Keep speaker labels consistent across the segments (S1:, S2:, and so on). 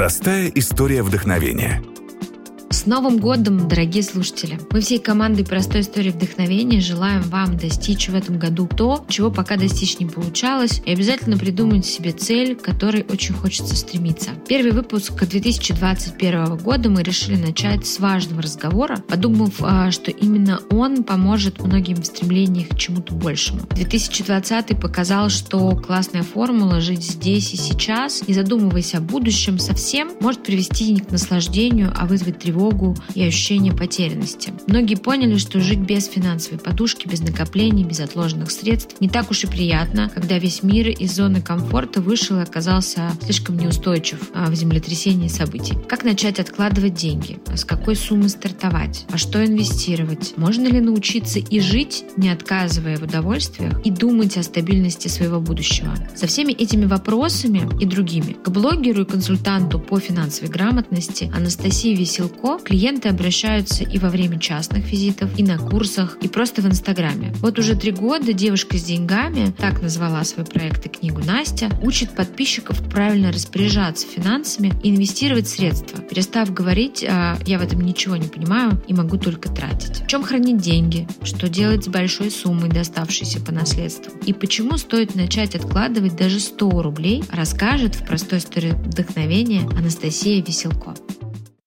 S1: Простая история вдохновения –
S2: с Новым годом, дорогие слушатели! Мы всей командой «Простой истории вдохновения» желаем вам достичь в этом году то, чего пока достичь не получалось, и обязательно придумать себе цель, к которой очень хочется стремиться. Первый выпуск 2021 года мы решили начать с важного разговора, подумав, а, что именно он поможет многим в стремлениях к чему-то большему. 2020 показал, что классная формула «жить здесь и сейчас», не задумываясь о будущем совсем, может привести не к наслаждению, а вызвать тревогу тревогу и ощущение потерянности. Многие поняли, что жить без финансовой подушки, без накоплений, без отложенных средств не так уж и приятно, когда весь мир из зоны комфорта вышел и оказался слишком неустойчив а, в землетрясении событий. Как начать откладывать деньги? А с какой суммы стартовать? А что инвестировать? Можно ли научиться и жить, не отказывая в удовольствиях, и думать о стабильности своего будущего? Со всеми этими вопросами и другими к блогеру и консультанту по финансовой грамотности Анастасии Веселко клиенты обращаются и во время частных визитов, и на курсах, и просто в Инстаграме. Вот уже три года девушка с деньгами, так назвала свой проект и книгу Настя, учит подписчиков правильно распоряжаться финансами и инвестировать средства, перестав говорить «А, «я в этом ничего не понимаю и могу только тратить». В чем хранить деньги, что делать с большой суммой, доставшейся по наследству, и почему стоит начать откладывать даже 100 рублей, расскажет в простой истории вдохновения Анастасия Веселко.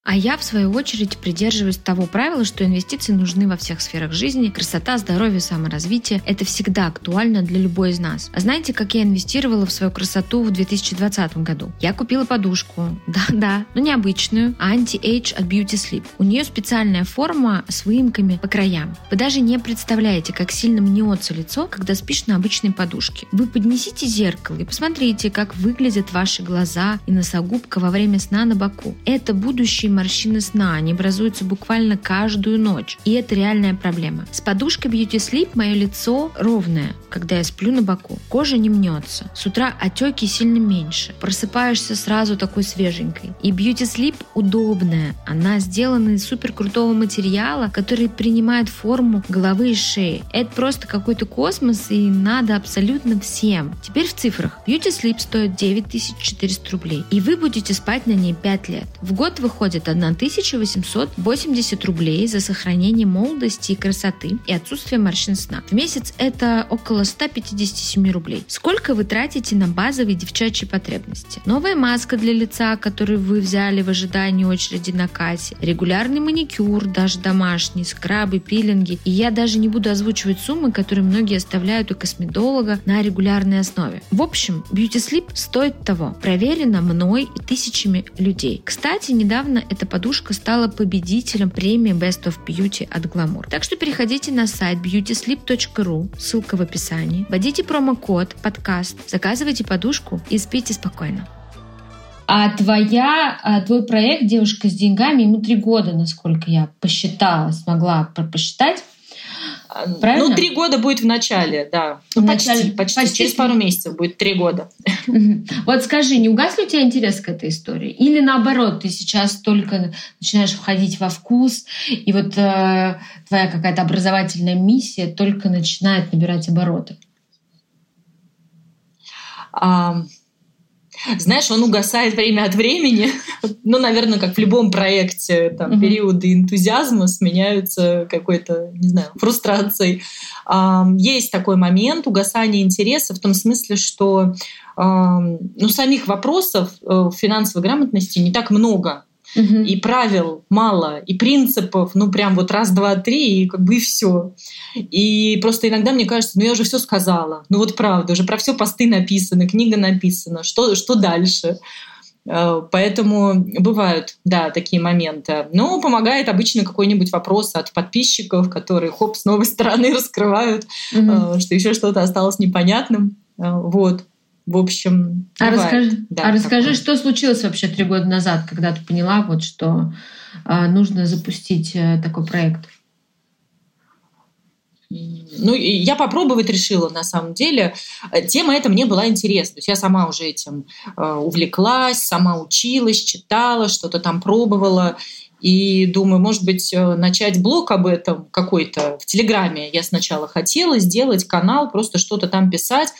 S2: А я, в свою очередь, придерживаюсь того правила, что инвестиции нужны во всех сферах жизни. Красота, здоровье, саморазвитие – это всегда актуально для любой из нас. А знаете, как я инвестировала в свою красоту в 2020 году? Я купила подушку. Да-да, но не обычную, а anti-age от Beauty Sleep. У нее специальная форма с выемками по краям. Вы даже не представляете, как сильно мнется лицо, когда спишь на обычной подушке. Вы поднесите зеркало и посмотрите, как выглядят ваши глаза и носогубка во время сна на боку. Это будущее морщины сна. Они образуются буквально каждую ночь. И это реальная проблема. С подушкой Beauty Sleep мое лицо ровное, когда я сплю на боку. Кожа не мнется. С утра отеки сильно меньше. Просыпаешься сразу такой свеженькой. И Beauty Sleep удобная. Она сделана из супер крутого материала, который принимает форму головы и шеи. Это просто какой-то космос и надо абсолютно всем. Теперь в цифрах. Beauty Sleep стоит 9400 рублей. И вы будете спать на ней 5 лет. В год выходит стоит 1880 рублей за сохранение молодости и красоты и отсутствие морщин сна. В месяц это около 157 рублей. Сколько вы тратите на базовые девчачьи потребности? Новая маска для лица, которую вы взяли в ожидании очереди на кассе, регулярный маникюр, даже домашний, скрабы, пилинги. И я даже не буду озвучивать суммы, которые многие оставляют у косметолога на регулярной основе. В общем, Beauty Sleep стоит того. Проверено мной и тысячами людей. Кстати, недавно эта подушка стала победителем премии Best of Beauty от Glamour. Так что переходите на сайт beautysleep.ru, ссылка в описании, вводите промокод подкаст, заказывайте подушку и спите спокойно. А твоя, а твой проект «Девушка с деньгами» ему три года, насколько я посчитала, смогла посчитать.
S3: Правильно? Ну, три года будет в начале, да. Ну, почти, начале, почти, почти. Через пару месяцев будет три года.
S2: Вот скажи, не угас ли у тебя интерес к этой истории? Или наоборот, ты сейчас только начинаешь входить во вкус, и вот э, твоя какая-то образовательная миссия только начинает набирать обороты?
S3: Um знаешь, он угасает время от времени. ну, наверное, как в любом проекте, там, mm-hmm. периоды энтузиазма сменяются какой-то, не знаю, фрустрацией. Есть такой момент угасания интереса в том смысле, что ну, самих вопросов э, финансовой грамотности не так много угу. и правил мало, и принципов, ну прям вот раз, два, три, и как бы и все. И просто иногда мне кажется, ну я уже все сказала, ну вот правда, уже про все посты написаны, книга написана, что, что дальше? Э, поэтому бывают, да, такие моменты. Но помогает обычно какой-нибудь вопрос от подписчиков, которые хоп, с новой стороны раскрывают, mm что еще что-то осталось непонятным. Э, вот. В общем,
S2: а расскажи, да, а расскажи что случилось вообще три года назад, когда ты поняла, вот, что э, нужно запустить э, такой проект?
S3: Ну, я попробовать решила, на самом деле. Тема эта мне была интересна. То есть я сама уже этим э, увлеклась, сама училась, читала, что-то там пробовала. И думаю, может быть, э, начать блог об этом какой-то в Телеграме. Я сначала хотела сделать канал, просто что-то там писать.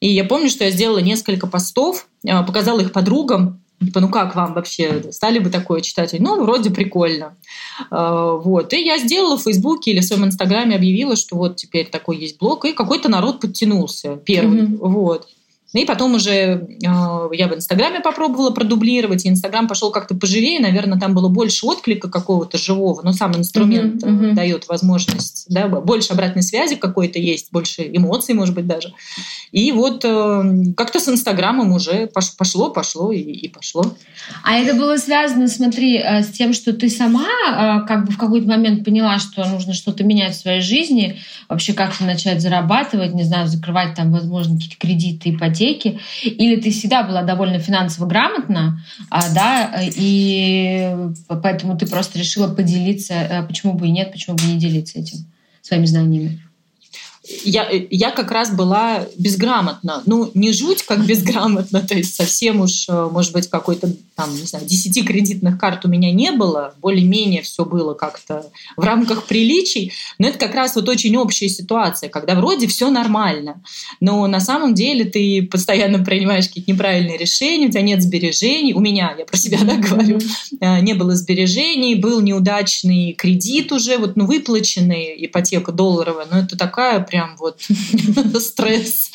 S3: И я помню, что я сделала несколько постов, э, показала их подругам, Типа, ну как вам вообще? Стали бы такое читать? Ну, вроде прикольно. А, вот. И я сделала в Фейсбуке или в своем Инстаграме объявила, что вот теперь такой есть блог, и какой-то народ подтянулся первый. Mm-hmm. Вот. И потом уже э, я в Инстаграме попробовала продублировать, и Инстаграм пошел как-то поживее, наверное, там было больше отклика какого-то живого, но сам инструмент uh-huh, uh-huh. дает возможность, да, больше обратной связи какой-то есть, больше эмоций, может быть, даже. И вот э, как-то с Инстаграмом уже пошло, пошло и, и пошло.
S2: А это было связано, смотри, э, с тем, что ты сама как бы в какой-то момент поняла, что нужно что-то менять в своей жизни, вообще как-то начать зарабатывать, не знаю, закрывать там, возможно, какие-то кредиты, ипотеки, ипотеки, или ты всегда была довольно финансово грамотна, а, да, и поэтому ты просто решила поделиться, а почему бы и нет, почему бы не делиться этим своими знаниями?
S3: Я, я как раз была безграмотна. Ну, не жуть как безграмотно, то есть совсем уж, э, может быть, какой-то там, не знаю, 10 кредитных карт у меня не было, более-менее все было как-то в рамках приличий, но это как раз вот очень общая ситуация, когда вроде все нормально, но на самом деле ты постоянно принимаешь какие-то неправильные решения, у тебя нет сбережений, у меня, я про себя да, говорю, э, не было сбережений, был неудачный кредит уже, вот, ну, выплаченный, ипотека долларовая, но это такая прям вот стресс,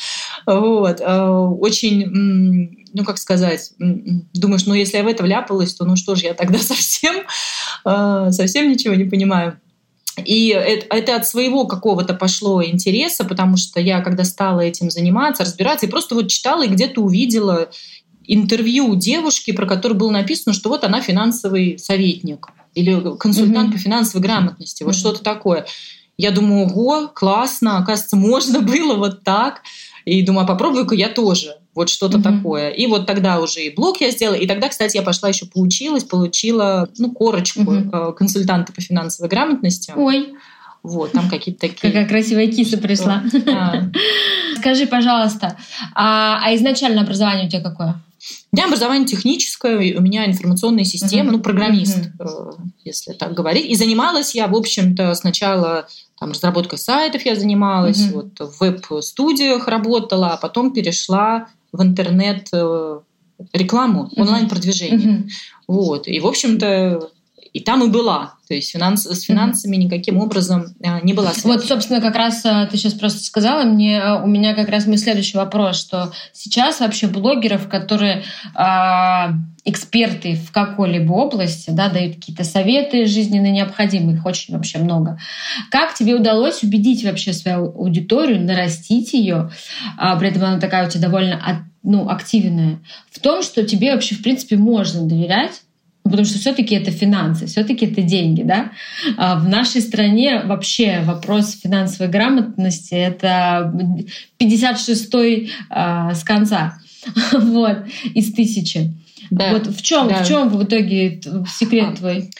S3: вот, э, очень ну, как сказать, думаешь, ну, если я в это вляпалась, то ну что ж, я тогда совсем, э, совсем ничего не понимаю. И это, это от своего какого-то пошло интереса, потому что я, когда стала этим заниматься, разбираться, и просто вот читала и где-то увидела интервью девушки, про которую было написано, что вот она финансовый советник или консультант mm-hmm. по финансовой грамотности, вот mm-hmm. что-то такое. Я думаю, ого, классно, оказывается, можно было вот так. И думаю, а попробую-ка я тоже вот что-то mm-hmm. такое. И вот тогда уже и блог я сделала, и тогда, кстати, я пошла еще поучилась, получила ну корочку mm-hmm. консультанта по финансовой грамотности.
S2: Ой.
S3: Вот, там какие-то такие...
S2: Какая красивая киса пришла. Скажи, пожалуйста, а, а изначально образование у тебя какое?
S3: У меня образование техническое, у меня информационная система, uh-huh. ну, программист, uh-huh. если так говорить. И занималась я, в общем-то, сначала там, разработкой сайтов я занималась, uh-huh. вот, в веб-студиях работала, а потом перешла в интернет э, рекламу, онлайн-продвижение. Mm-hmm. Вот. И, в общем-то, и там и была. То есть финанс, с финансами никаким образом э, не была
S2: связана. Вот, собственно, как раз э, ты сейчас просто сказала мне, у меня как раз мой следующий вопрос, что сейчас вообще блогеров, которые э, эксперты в какой-либо области, да, дают какие-то советы жизненно необходимые, их очень вообще много. Как тебе удалось убедить вообще свою аудиторию, нарастить ее, а при этом она такая у тебя довольно ну, активная, в том, что тебе вообще, в принципе, можно доверять, потому что все-таки это финансы, все-таки это деньги, да. А в нашей стране вообще вопрос финансовой грамотности это 56-й а, с конца, вот, из тысячи. Да. Вот в чем, да. в чем в итоге секрет а, твой?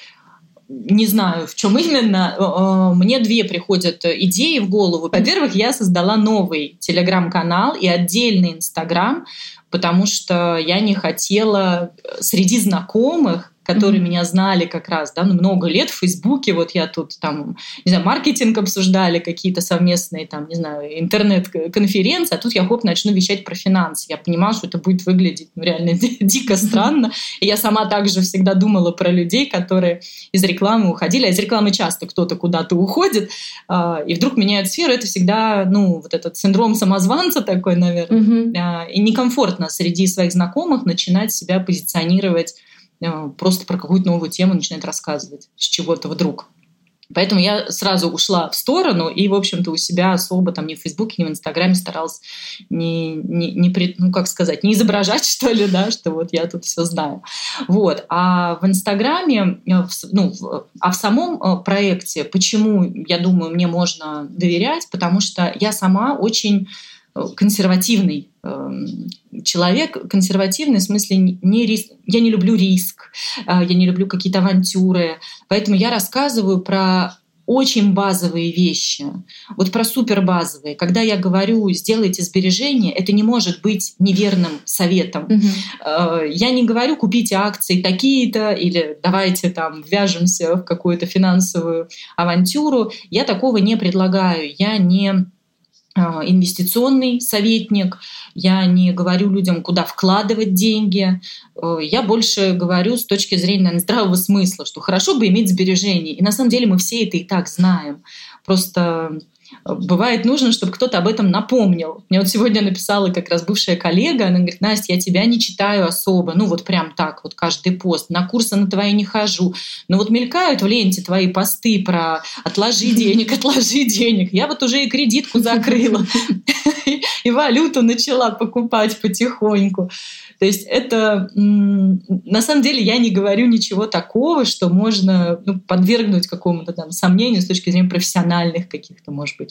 S3: Не знаю, в чем именно. Мне две приходят идеи в голову. Во-первых, я создала новый телеграм-канал и отдельный инстаграм, потому что я не хотела среди знакомых которые mm-hmm. меня знали как раз, да, ну, много лет в Фейсбуке, вот я тут там, не знаю, маркетинг обсуждали, какие-то совместные там, не знаю, интернет-конференции, а тут я хоп, начну вещать про финансы. Я понимала, что это будет выглядеть ну, реально дико странно. И я сама также всегда думала про людей, которые из рекламы уходили, а из рекламы часто кто-то куда-то уходит, а, и вдруг меняют сферу, это всегда, ну, вот этот синдром самозванца такой, наверное, mm-hmm. и некомфортно среди своих знакомых начинать себя позиционировать Э, просто про какую-то новую тему начинает рассказывать с чего-то вдруг. Поэтому я сразу ушла в сторону и, в общем-то, у себя особо там ни в Фейсбуке, ни в Инстаграме старалась не, не, не, ну, как сказать, не изображать, что ли, да, что вот я тут все знаю. Вот. А в Инстаграме, э, ну, а в самом э, проекте, почему, я думаю, мне можно доверять, потому что я сама очень консервативный эм, человек, консервативный в смысле не риск. Я не люблю риск, э, я не люблю какие-то авантюры, поэтому я рассказываю про очень базовые вещи, вот про супер базовые. Когда я говорю «сделайте сбережения», это не может быть неверным советом. Mm-hmm. Я не говорю «купите акции такие-то» или «давайте там вяжемся в какую-то финансовую авантюру». Я такого не предлагаю. Я не инвестиционный советник, я не говорю людям, куда вкладывать деньги, э, я больше говорю с точки зрения наверное, здравого смысла, что хорошо бы иметь сбережения. И на самом деле мы все это и так знаем. Просто бывает нужно, чтобы кто-то об этом напомнил. Мне вот сегодня написала как раз бывшая коллега, она говорит, Настя, я тебя не читаю особо, ну вот прям так, вот каждый пост, на курсы на твои не хожу, но вот мелькают в ленте твои посты про отложи денег, отложи денег. Я вот уже и кредитку закрыла, и валюту начала покупать потихоньку. То есть это на самом деле я не говорю ничего такого, что можно ну, подвергнуть какому-то там сомнению с точки зрения профессиональных каких-то, может быть,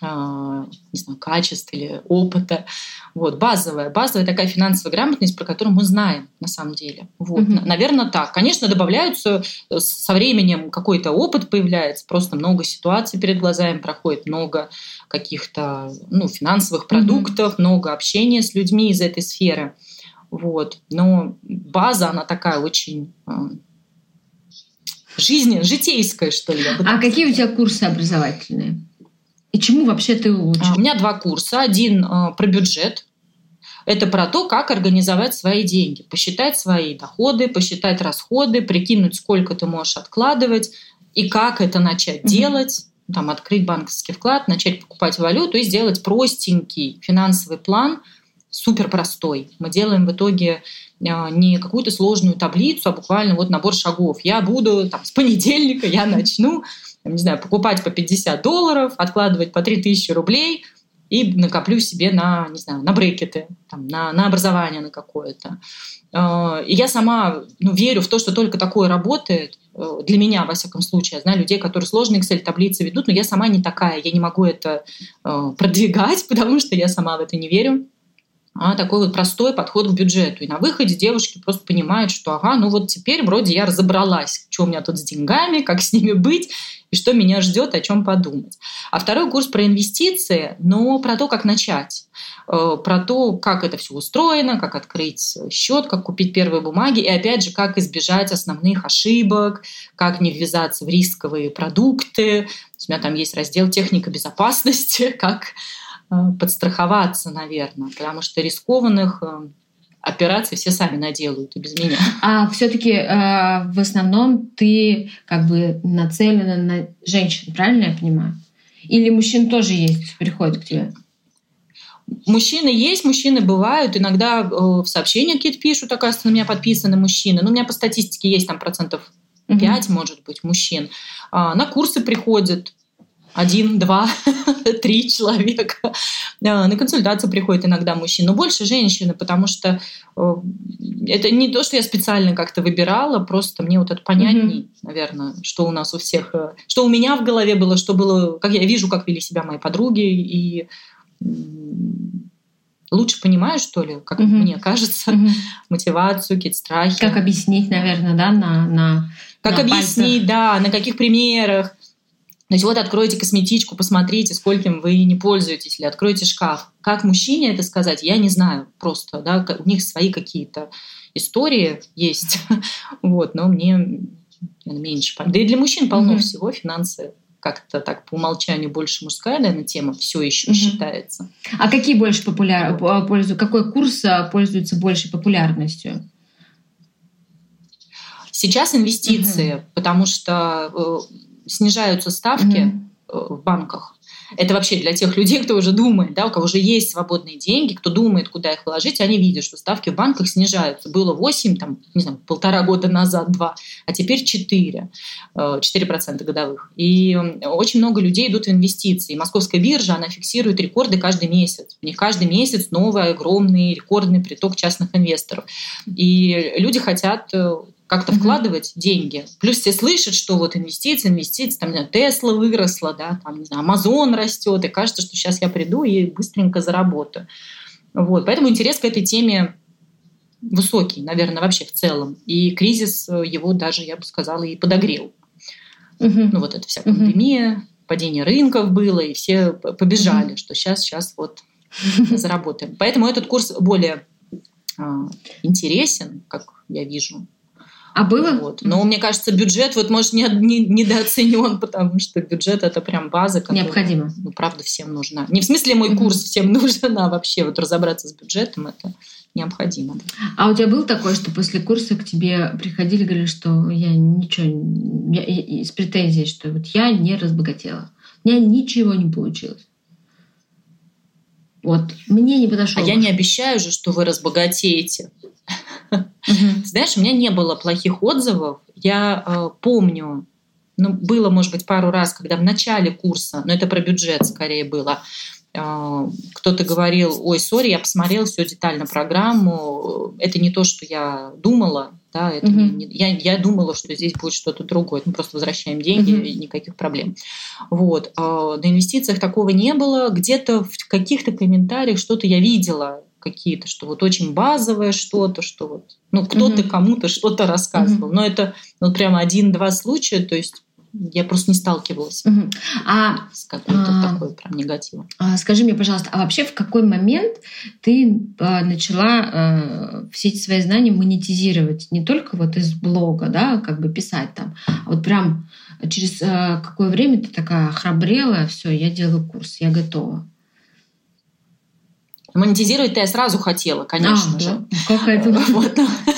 S3: а, не знаю, качеств или опыта. Вот, базовая, базовая такая финансовая грамотность, про которую мы знаем на самом деле. Вот, mm-hmm. наверное, так. Конечно, добавляются э, со временем какой-то опыт появляется, просто много ситуаций перед глазами проходит, много каких-то ну, финансовых продуктов, mm-hmm. много общения с людьми из этой сферы. Вот. Но база, она такая очень э, жизнь, житейская, что ли.
S2: А какие у тебя курсы образовательные? И чему вообще ты учишь?
S3: А, у меня два курса. Один э, про бюджет. Это про то, как организовать свои деньги, посчитать свои доходы, посчитать расходы, прикинуть, сколько ты можешь откладывать и как это начать mm-hmm. делать там, открыть банковский вклад, начать покупать валюту и сделать простенький финансовый план, супер простой. Мы делаем в итоге а, не какую-то сложную таблицу, а буквально вот набор шагов. Я буду там, с понедельника, я начну не знаю, покупать по 50 долларов, откладывать по 3000 рублей и накоплю себе на, не знаю, на брекеты, там, на, на образование на какое-то. А, и я сама ну, верю в то, что только такое работает. Э, для меня, во всяком случае, я знаю людей, которые сложные Excel-таблицы ведут, но я сама не такая, я не могу это э, продвигать, потому что я сама в это не верю а такой вот простой подход к бюджету. И на выходе девушки просто понимают, что ага, ну вот теперь вроде я разобралась, что у меня тут с деньгами, как с ними быть, и что меня ждет, о чем подумать. А второй курс про инвестиции, но про то, как начать, э, про то, как это все устроено, как открыть счет, как купить первые бумаги, и опять же, как избежать основных ошибок, как не ввязаться в рисковые продукты. У меня там есть раздел техника безопасности, как э, подстраховаться, наверное, потому что рискованных э, операции все сами наделают и без меня.
S2: А все-таки э, в основном ты как бы нацелена на женщин, правильно я понимаю? Или мужчин тоже есть, приходят к тебе?
S3: Мужчины есть, мужчины бывают. Иногда э, в сообщения какие-то пишут, оказывается, на меня подписаны мужчины. Ну, у меня по статистике есть там процентов 5, угу. может быть, мужчин. А, на курсы приходят один, два, три человека. А, на консультацию приходят иногда мужчины, но больше женщины, потому что э, это не то, что я специально как-то выбирала, просто мне вот это понятней, mm-hmm. наверное, что у нас у всех, э, что у меня в голове было, что было, как я вижу, как вели себя мои подруги, и лучше понимаю, что ли, как mm-hmm. мне кажется, mm-hmm. мотивацию, какие-то страхи.
S2: Как объяснить, наверное, да, на, на
S3: как
S2: на
S3: объяснить,
S2: пальцах.
S3: да, на каких примерах. То есть вот откройте косметичку, посмотрите, скольким вы не пользуетесь, или откройте шкаф. Как мужчине это сказать, я не знаю просто, да, у них свои какие-то истории есть, вот, но мне меньше. Да и для мужчин полно mm-hmm. всего, финансы как-то так по умолчанию больше мужская, наверное, тема все еще mm-hmm. считается.
S2: А какие больше популяр... пользуют, какой курс а, пользуется большей популярностью?
S3: Сейчас инвестиции, mm-hmm. потому что э, снижаются ставки mm-hmm. в банках. Это вообще для тех людей, кто уже думает, да, у кого уже есть свободные деньги, кто думает, куда их вложить, они видят, что ставки в банках снижаются. Было 8, там, не знаю, полтора года назад, 2, а теперь 4, 4% э, годовых. И очень много людей идут в инвестиции. Московская биржа, она фиксирует рекорды каждый месяц. У них каждый месяц новый огромный рекордный приток частных инвесторов. И люди хотят э, как-то вкладывать деньги. Плюс все слышат, что вот инвестиции, инвестиции, там, не знаю, Тесла выросла, да, там, не знаю, Амазон растет, и кажется, что сейчас я приду и быстренько заработаю. Вот, поэтому интерес к этой теме высокий, наверное, вообще в целом. И кризис э, его даже, я бы сказала, и подогрел. Mm-hmm. Ну вот эта вся пандемия, mm-hmm. падение рынков было, и все побежали, mm-hmm. что сейчас, сейчас вот заработаем. Поэтому этот курс более э, интересен, как я вижу,
S2: А было?
S3: Вот. Но мне кажется, бюджет вот может не, не, недооценен, потому что бюджет это прям база,
S2: которая, необходима.
S3: Ну, правда, всем нужна. Не в смысле мой курс всем нужен, а вообще вот разобраться с бюджетом это необходимо.
S2: А у тебя был такое, что после курса к тебе приходили говорили, что я ничего, я, с претензией, что вот я не разбогатела, у меня ничего не получилось? Вот, мне не подошло.
S3: А я не обещаю же, что вы разбогатеете. Знаешь, у меня не было плохих отзывов. Я э, помню, ну, было, может быть, пару раз, когда в начале курса, но это про бюджет скорее было, э, кто-то говорил, ой, сори, я посмотрел всю детально программу, это не то, что я думала, да, это mm-hmm. не, я, я думала, что здесь будет что-то другое, мы просто возвращаем деньги, mm-hmm. никаких проблем. Вот. На инвестициях такого не было, где-то в каких-то комментариях что-то я видела, какие-то, что вот очень базовое что-то, что вот, ну, кто-то mm-hmm. кому-то что-то рассказывал. Mm-hmm. Но это вот прямо один-два случая, то есть я просто не сталкивалась
S2: угу. а,
S3: с какой-то а, такой прям негативом.
S2: А, скажи мне, пожалуйста, а вообще в какой момент ты а, начала а, все эти свои знания монетизировать? Не только вот из блога, да, как бы писать там, а вот прям через а, какое время ты такая храбрела, все, я делаю курс, я готова?
S3: Монетизировать-то я сразу хотела, конечно а, же. Да.
S2: Как это?
S3: Вот,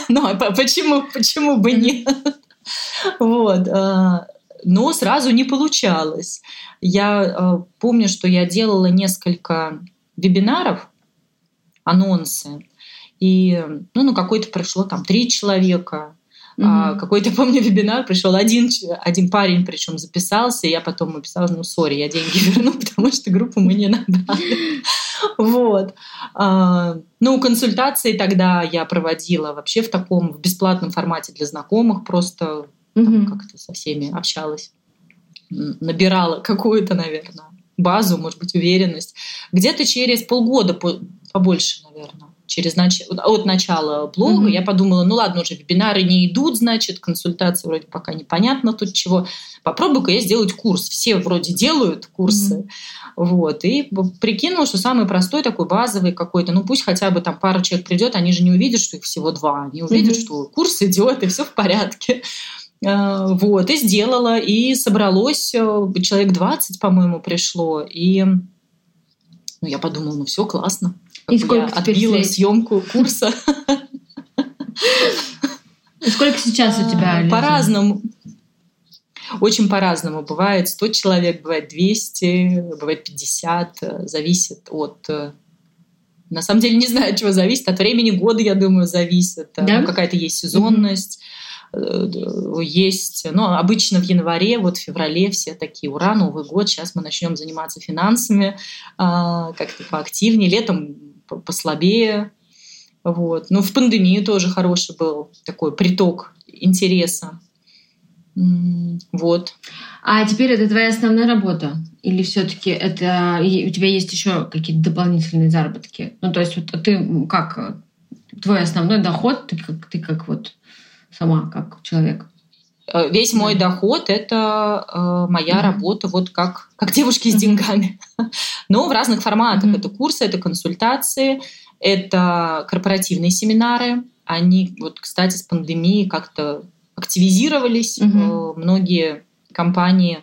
S3: но, но почему, почему бы нет? Вот. А, но сразу не получалось. Я а, помню, что я делала несколько вебинаров, анонсы, и ну, ну какой-то пришло там три человека, Mm-hmm. А, какой-то, помню, вебинар пришел один, один парень, причем записался, и я потом написала, ну, сори, я деньги верну, потому что группу мы не набрали. Вот. А, ну, консультации тогда я проводила вообще в таком, в бесплатном формате для знакомых, просто mm-hmm. как-то со всеми общалась, набирала какую-то, наверное, базу, может быть, уверенность. Где-то через полгода, побольше, наверное, через нач... от начала блога, mm-hmm. я подумала, ну ладно, уже вебинары не идут, значит, консультации вроде пока непонятно тут чего. Попробую-ка я сделать курс. Все вроде делают курсы. Mm-hmm. Вот. И прикинула, что самый простой такой базовый какой-то, ну пусть хотя бы там пара человек придет, они же не увидят, что их всего два. Они увидят, mm-hmm. что курс идет, и все в порядке. А, вот, и сделала, и собралось, э, человек 20, по-моему, пришло, и ну, я подумала, ну все, классно.
S2: И сколько я
S3: отбила стоит? съемку курса.
S2: Сколько сейчас у тебя?
S3: По-разному. Очень по-разному. Бывает 100 человек, бывает 200, бывает 50. Зависит от... Э, на самом деле не знаю, от чего зависит. От времени года, я думаю, зависит. Да? Какая-то есть сезонность. Mm-hmm. Есть, ну, обычно в январе, вот в феврале все такие, ура, Новый год, сейчас мы начнем заниматься финансами а, как-то поактивнее. Летом послабее. Вот. Но в пандемию тоже хороший был такой приток интереса. Вот.
S2: А теперь это твоя основная работа? Или все-таки это у тебя есть еще какие-то дополнительные заработки? Ну, то есть, вот ты как твой основной доход, ты как, ты как вот сама, как человек?
S3: Э, весь мой доход это э, моя mm-hmm. работа, вот как, как девушки с деньгами. Но в разных форматах. Mm-hmm. Это курсы, это консультации, это корпоративные семинары. Они, вот, кстати, с пандемией как-то активизировались. Mm-hmm. Э, многие компании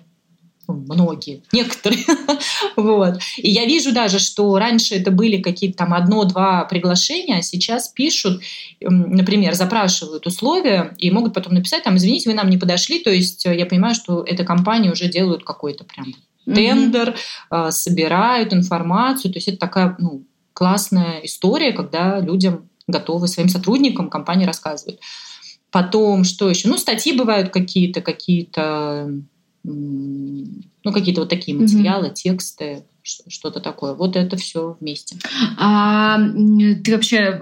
S3: многие, некоторые. вот. И я вижу даже, что раньше это были какие-то там одно-два приглашения, а сейчас пишут, например, запрашивают условия и могут потом написать, там, извините, вы нам не подошли, то есть э, я понимаю, что эта компания уже делают какой-то прям тендер, mm-hmm. собирают информацию, то есть это такая ну, классная история, когда людям готовы своим сотрудникам компании рассказывают. Потом, что еще? Ну, статьи бывают какие-то, какие-то ну, какие-то вот такие материалы, mm-hmm. тексты, что-то такое. Вот это все вместе.
S2: А ты вообще,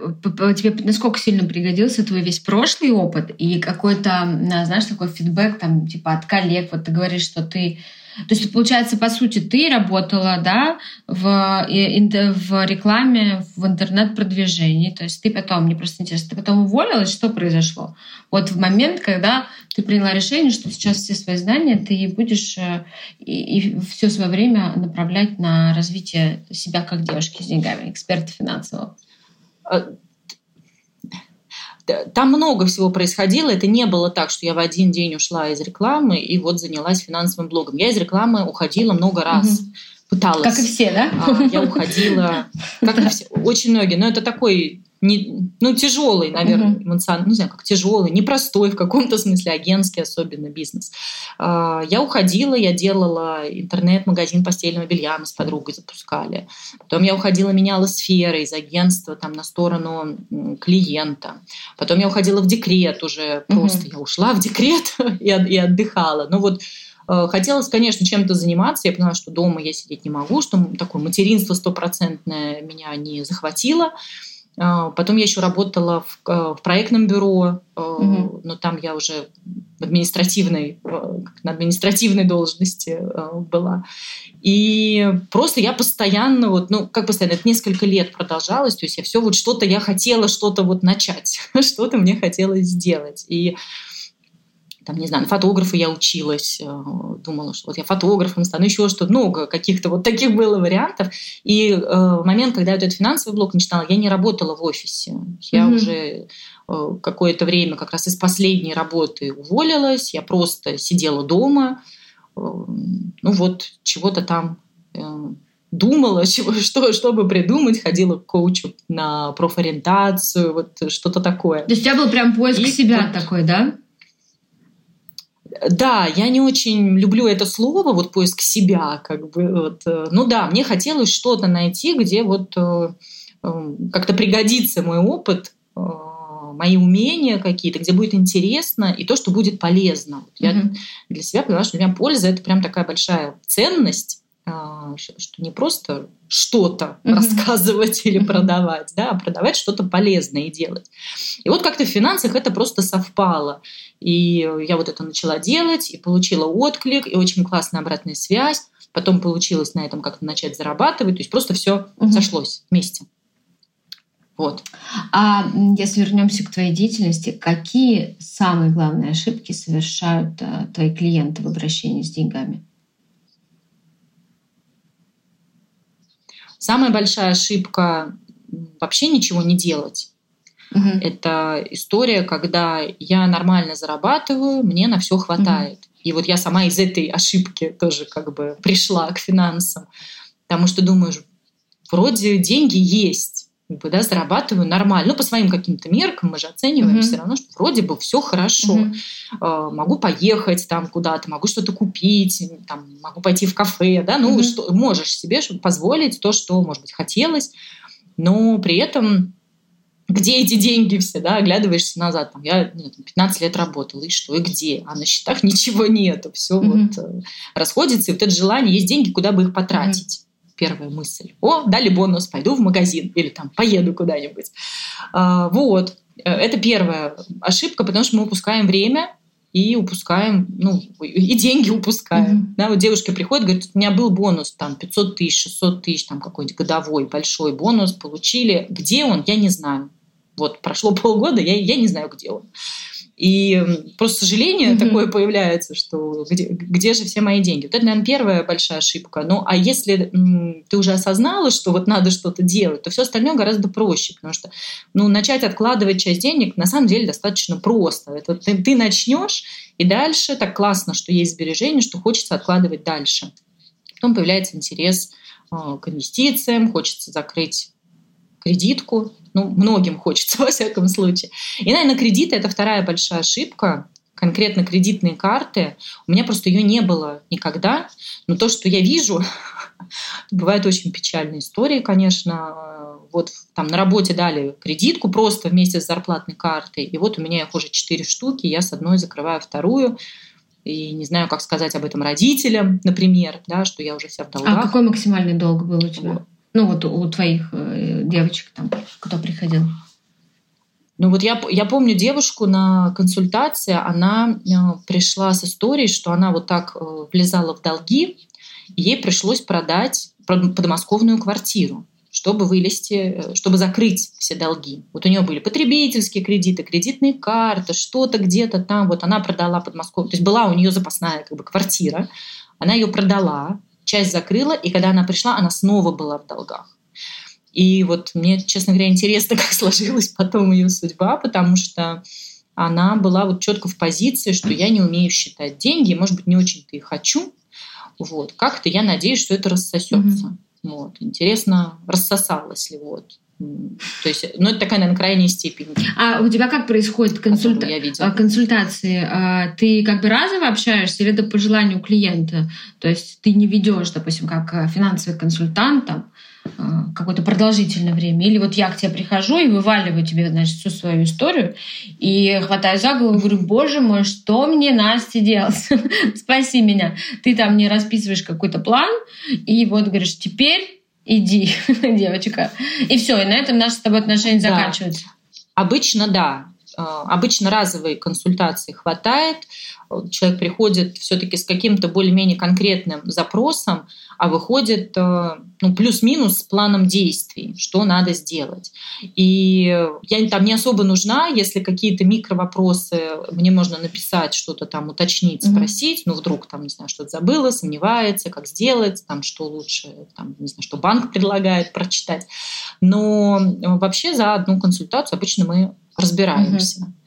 S2: тебе насколько сильно пригодился твой весь прошлый опыт и какой-то, знаешь, такой фидбэк там, типа от коллег, вот ты говоришь, что ты то есть, получается, по сути, ты работала да, в, в рекламе, в интернет-продвижении. То есть ты потом, мне просто интересно, ты потом уволилась, что произошло? Вот в момент, когда ты приняла решение, что сейчас все свои знания ты будешь э, и, и все свое время направлять на развитие себя как девушки с деньгами, эксперта финансового.
S3: Там много всего происходило. Это не было так, что я в один день ушла из рекламы и вот занялась финансовым блогом. Я из рекламы уходила много раз. Угу. Пыталась.
S2: Как и все, да?
S3: А, я уходила, как и все, очень многие. Но это такой не, ну, тяжелый, наверное, uh-huh. эмоционально, не знаю, как тяжелый, непростой в каком-то смысле, агентский особенно бизнес. А, я уходила, я делала интернет-магазин постельного белья, мы с подругой запускали. Потом я уходила, меняла сферы из агентства там, на сторону клиента. Потом я уходила в декрет уже, просто uh-huh. я ушла в декрет и, и отдыхала. Ну вот э, Хотелось, конечно, чем-то заниматься. Я поняла, что дома я сидеть не могу, что такое материнство стопроцентное меня не захватило. Потом я еще работала в, э, в проектном бюро, угу. но там я уже в административной, на административной должности была. И просто я постоянно, вот, ну, как постоянно, это несколько лет продолжалось, то есть я все вот что-то я хотела что-то вот начать, что-то мне хотелось сделать. И там, не знаю, на фотографа я училась, э, думала, что вот я фотографом стану, еще что-то, много каких-то вот таких было вариантов. И э, в момент, когда я этот финансовый блок начинала, я не работала в офисе. Я mm-hmm. уже э, какое-то время как раз из последней работы уволилась, я просто сидела дома, э, ну вот, чего-то там э, думала, чего, что, чтобы придумать, ходила к коучу на профориентацию, вот что-то такое.
S2: То есть у тебя был прям поиск и себя вот, такой, да?
S3: Да, я не очень люблю это слово, вот поиск себя, как бы. Вот. Э, ну да, мне хотелось что-то найти, где вот э, эм, как-то пригодится мой опыт, э, мои умения какие-то, где будет интересно и то, что будет полезно. Mm-hmm. Я для себя поняла, что для меня польза это прям такая большая ценность, что не просто что-то mm-hmm. рассказывать или продавать, да, а продавать что-то полезное и делать. И вот как-то в финансах это просто совпало. И я вот это начала делать, и получила отклик, и очень классная обратная связь. Потом получилось на этом как-то начать зарабатывать. То есть просто все mm-hmm. сошлось вместе. Вот.
S2: А если вернемся к твоей деятельности, какие самые главные ошибки совершают а, твои клиенты в обращении с деньгами?
S3: Самая большая ошибка вообще ничего не делать. Угу. Это история, когда я нормально зарабатываю, мне на все хватает. Угу. И вот я сама из этой ошибки тоже как бы пришла к финансам. Потому что думаешь, вроде деньги есть, как бы, да, зарабатываю нормально. Ну, по своим каким-то меркам мы же оцениваем mm все равно, что вроде бы все хорошо. mm Э, могу поехать там куда-то, могу что-то купить, там, могу пойти в кафе, да, ну, mm что, можешь себе позволить то, что, может быть, хотелось, но при этом где эти деньги все, да, оглядываешься назад, там, я нет, 15 лет работала, и что, и где, а на счетах ничего нету, все mm вот э, расходится, и вот это желание, есть деньги, куда бы их потратить. mm первая мысль. О, дали бонус, пойду в магазин или там поеду куда-нибудь. А, вот. Э, это первая ошибка, потому что мы упускаем время и упускаем, ну, и деньги упускаем. Mm-hmm. Да, вот девушка приходит, говорит, у меня был бонус там 500 тысяч, 600 тысяч, там какой-нибудь годовой большой бонус получили. Где он, я не знаю. Вот прошло полгода, я, я не знаю, где он. И просто сожаление mm-hmm. такое появляется, что где, где же все мои деньги? Вот это, наверное, первая большая ошибка. Ну, а если м, ты уже осознала, что вот надо что-то делать, то все остальное гораздо проще, потому что ну, начать откладывать часть денег на самом деле достаточно просто. Это ты, ты начнешь, и дальше так классно, что есть сбережения, что хочется откладывать дальше. Потом появляется интерес э, к инвестициям, хочется закрыть кредитку, ну, многим хочется, во всяком случае. И, наверное, кредиты — это вторая большая ошибка, конкретно кредитные карты. У меня просто ее не было никогда. Но то, что я вижу, бывают очень печальные истории, конечно. Вот там на работе дали кредитку просто вместе с зарплатной картой. И вот у меня их уже четыре штуки, я с одной закрываю вторую. И не знаю, как сказать об этом родителям, например, да, что я уже вся в долгах.
S2: А какой максимальный долг был у тебя? Ну, вот у твоих э, девочек там, кто приходил.
S3: Ну вот я, я помню девушку на консультации, она э, пришла с историей, что она вот так э, влезала в долги, и ей пришлось продать подмосковную квартиру, чтобы вылезти, чтобы закрыть все долги. Вот у нее были потребительские кредиты, кредитные карты, что-то где-то там. Вот она продала подмосковную, то есть была у нее запасная как бы квартира, она ее продала, часть закрыла, и когда она пришла, она снова была в долгах. И вот мне, честно говоря, интересно, как сложилась потом ее судьба, потому что она была вот четко в позиции, что я не умею считать деньги, может быть, не очень-то и хочу. Вот. Как-то я надеюсь, что это рассосется. Mm-hmm. Вот. Интересно, рассосалось ли вот. То есть, ну, это такая, наверное, крайняя степень.
S2: А у тебя как происходит консульта... А, консультации? А, ты как бы разово общаешься или это по желанию клиента? То есть ты не ведешь, допустим, как э, финансовый консультант там, а, какое-то продолжительное время. Или вот я к тебе прихожу и вываливаю тебе, значит, всю свою историю и хватаю за голову и говорю, боже мой, что мне, Настя, делать? Спаси меня. Ты там мне расписываешь какой-то план и вот говоришь, теперь иди, девочка. И все, и на этом наши с тобой отношения да. заканчиваются.
S3: Обычно да. А, обычно разовые консультации хватает. Человек приходит все-таки с каким-то более-менее конкретным запросом, а выходит э, ну, плюс-минус с планом действий, что надо сделать. И я там не особо нужна, если какие-то микровопросы, мне можно написать, что-то там уточнить, спросить, ну вдруг там, не знаю, что-то забыла, сомневается, как сделать, там что лучше, там, не знаю, что банк предлагает прочитать. Но вообще за одну консультацию обычно мы разбираемся. Mm-hmm.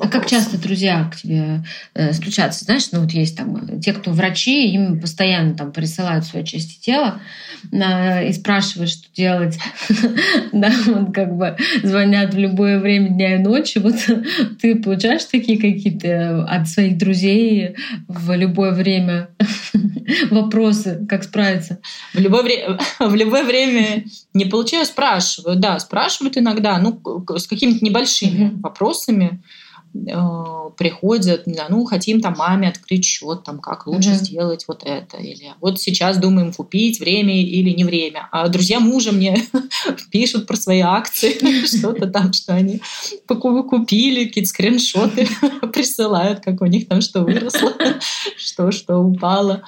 S2: А как часто друзья к тебе э, стучатся? Знаешь, ну вот есть там те, кто врачи, им постоянно там присылают свои части тела э, и спрашивают, что делать. да, вот как бы звонят в любое время дня и ночи. Вот ты получаешь такие какие-то от своих друзей в любое время вопросы, как справиться?
S3: В любое, вре- в любое время не получаю, спрашиваю. Да, спрашивают иногда, ну, с какими-то небольшими mm-hmm. вопросами э, приходят, не знаю, ну, хотим там маме открыть счет, там, как лучше mm-hmm. сделать вот это, или вот сейчас думаем купить, время или не время. А друзья мужа мне пишут про свои акции, что-то там, что они купили, какие-то скриншоты присылают, как у них там что выросло, что, что упало.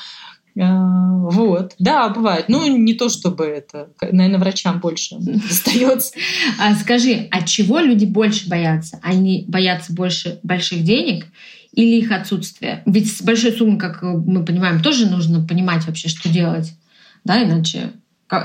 S3: А, вот, да, бывает. Ну, не то чтобы это, наверное, врачам больше достается.
S2: А скажи, от чего люди больше боятся? Они боятся больше больших денег или их отсутствие? Ведь с большой суммой, как мы понимаем, тоже нужно понимать вообще, что делать, да, иначе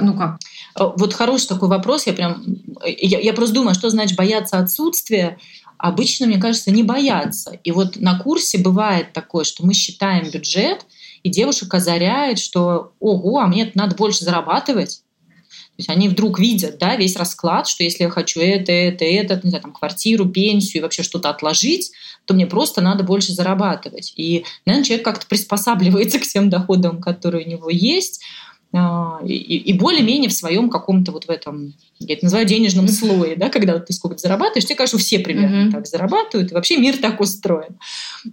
S2: ну как?
S3: А, вот хороший такой вопрос. Я прям, я, я просто думаю, что значит бояться отсутствия. Обычно, мне кажется, не бояться. И вот на курсе бывает такое, что мы считаем бюджет, и девушек озаряет, что ого, а мне надо больше зарабатывать. То есть они вдруг видят да, весь расклад, что если я хочу это, это, это, не знаю, там, квартиру, пенсию и вообще что-то отложить, то мне просто надо больше зарабатывать. И, наверное, человек как-то приспосабливается к тем доходам, которые у него есть, и, и более-менее в своем каком-то вот в этом, я это называю денежном слое, да, когда ты сколько зарабатываешь, тебе кажется, все примерно mm-hmm. так зарабатывают, и вообще мир так устроен.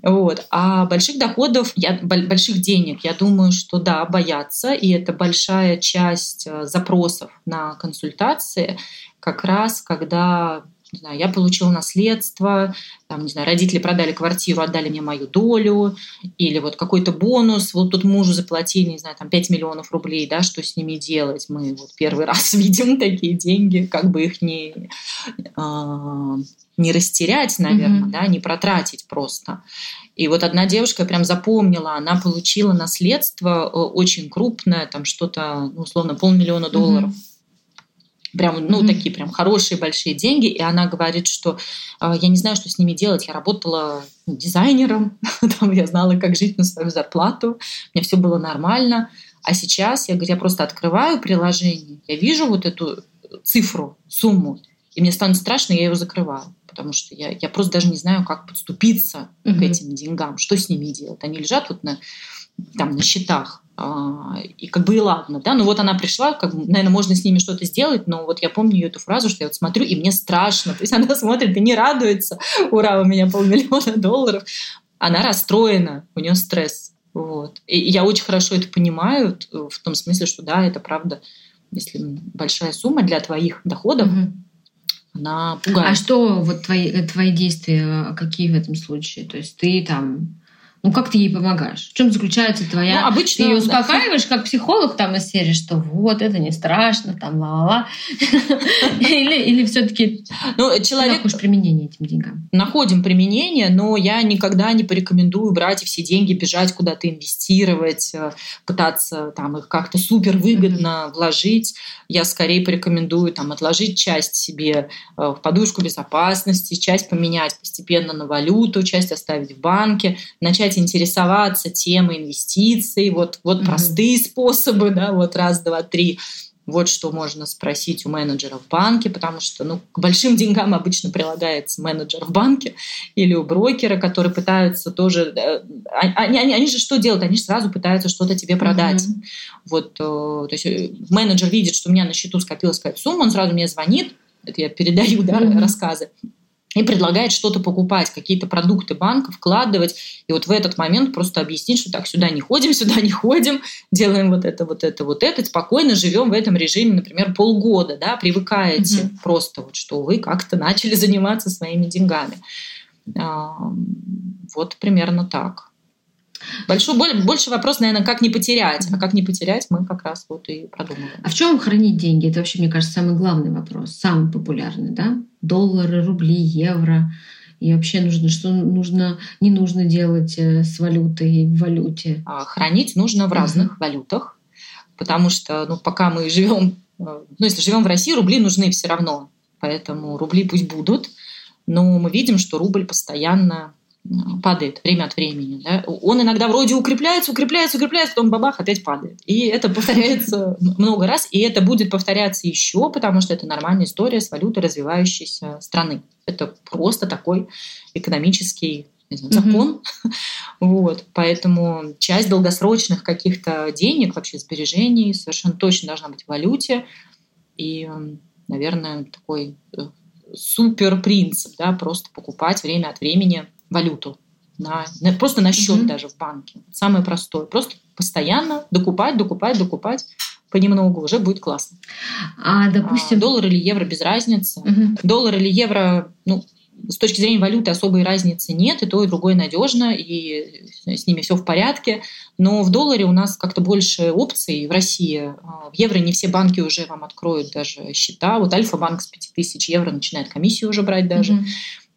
S3: Вот. А больших доходов, я, больших денег, я думаю, что да, боятся, и это большая часть э, запросов на консультации, как раз когда не знаю, я получила наследство, там, не знаю, родители продали квартиру, отдали мне мою долю, или вот какой-то бонус, вот тут мужу заплатили, не знаю, там 5 миллионов рублей, да, что с ними делать? Мы вот первый раз видим такие деньги, как бы их не, э, не растерять, наверное, mm-hmm. да, не протратить просто. И вот одна девушка, прям запомнила, она получила наследство э, очень крупное, там что-то, ну, условно, полмиллиона долларов. Mm-hmm прям, ну, mm-hmm. такие прям хорошие большие деньги, и она говорит, что э, я не знаю, что с ними делать. Я работала дизайнером, там я знала, как жить на свою зарплату, мне все было нормально. А сейчас я, говорю, я просто открываю приложение, я вижу вот эту цифру, сумму, и мне станет страшно, я ее закрываю потому что я, я просто даже не знаю, как подступиться mm-hmm. к этим деньгам, что с ними делать. Они лежат вот на, там, на счетах, а, и как бы и ладно, да, ну вот она пришла, как наверное, можно с ними что-то сделать, но вот я помню ее эту фразу, что я вот смотрю, и мне страшно, то есть она смотрит и не радуется, ура, у меня полмиллиона долларов, она расстроена, у нее стресс, вот. И я очень хорошо это понимаю, в том смысле, что да, это правда, если большая сумма для твоих доходов, угу. она пугает.
S2: А что вот твои, твои действия, какие в этом случае? То есть ты там Ну, как ты ей помогаешь? В чем заключается твоя...
S3: Ну, обычно,
S2: ты ее успокаиваешь, да. как психолог там из серии, что вот, это не страшно, там, ла-ла-ла. Или, или все таки
S3: ну, человек...
S2: находишь применение этим деньгам?
S3: Находим применение, но я никогда не порекомендую брать все деньги, бежать куда-то инвестировать, э, пытаться там их как-то супер выгодно mm-hmm. вложить. Я скорее порекомендую там отложить часть себе э, в подушку безопасности, часть поменять постепенно на валюту, часть оставить в банке, начать начать интересоваться темой инвестиций, вот, вот mm-hmm. простые способы, да, вот раз, два, три. Вот что можно спросить у менеджера в банке, потому что ну, к большим деньгам обычно прилагается менеджер в банке или у брокера, которые пытаются тоже... Э, они, они, они же что делают? Они же сразу пытаются что-то тебе продать. Mm-hmm. Вот, э, то есть э, менеджер видит, что у меня на счету скопилась какая-то сумма, он сразу мне звонит, это я передаю да, mm-hmm. рассказы и предлагает что-то покупать, какие-то продукты банка вкладывать. И вот в этот момент просто объяснить, что так, сюда не ходим, сюда не ходим, делаем вот это, вот это, вот это, спокойно живем в этом режиме, например, полгода, да, привыкаете mm-hmm. просто, вот, что вы как-то начали заниматься своими деньгами. Вот примерно так. Большой, больше вопрос, наверное, как не потерять. А как не потерять, мы как раз вот и продумываем.
S2: А в чем хранить деньги? Это вообще, мне кажется, самый главный вопрос, самый популярный, да? Доллары, рубли, евро. И вообще нужно, что нужно, не нужно делать э, с валютой в валюте?
S3: А хранить нужно в разных uh-huh. валютах, потому что, ну, пока мы живем, э, ну, если живем в России, рубли нужны все равно, поэтому рубли пусть будут, но мы видим, что рубль постоянно падает время от времени. Да? Он иногда вроде укрепляется, укрепляется, укрепляется, потом бабах, опять падает. И это повторяется много раз, и это будет повторяться еще, потому что это нормальная история с валютой развивающейся страны. Это просто такой экономический знаю, закон. Mm-hmm. Вот, поэтому часть долгосрочных каких-то денег, вообще сбережений совершенно точно должна быть в валюте. И, наверное, такой э, супер принцип, да, просто покупать время от времени валюту. На, на, просто на счет mm-hmm. даже в банке. Самое простое. Просто постоянно докупать, докупать, докупать понемногу уже будет классно.
S2: А, допустим...
S3: А, доллар или евро без разницы. Угу. Доллар или евро, ну, с точки зрения валюты особой разницы нет, и то, и другое надежно, и с ними все в порядке. Но в долларе у нас как-то больше опций в России. А, в евро не все банки уже вам откроют даже счета. Вот Альфа-банк с 5000 евро начинает комиссию уже брать даже. Угу.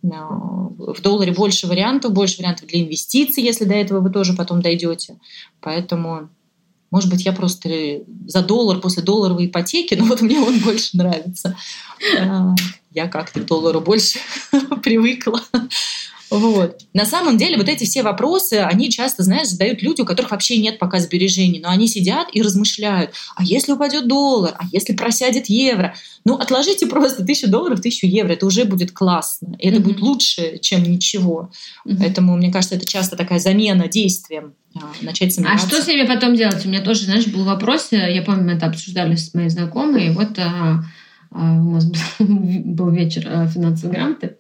S3: В долларе больше вариантов, больше вариантов для инвестиций, если до этого вы тоже потом дойдете. Поэтому, может быть, я просто за доллар после долларовой ипотеки, но вот мне он больше нравится. А, я как-то к доллару больше привыкла. Вот. На самом деле вот эти все вопросы, они часто, знаешь, задают люди, у которых вообще нет пока сбережений, но они сидят и размышляют, а если упадет доллар, а если просядет евро? Ну, отложите просто тысячу долларов, тысячу евро, это уже будет классно, и это mm-hmm. будет лучше, чем ничего. Mm-hmm. Поэтому, мне кажется, это часто такая замена действием а, начать
S2: сомневаться. А что с ними потом делать? У меня тоже, знаешь, был вопрос, я помню, мы это обсуждали с моей знакомой, вот а, у нас был вечер а, финансовой грамоты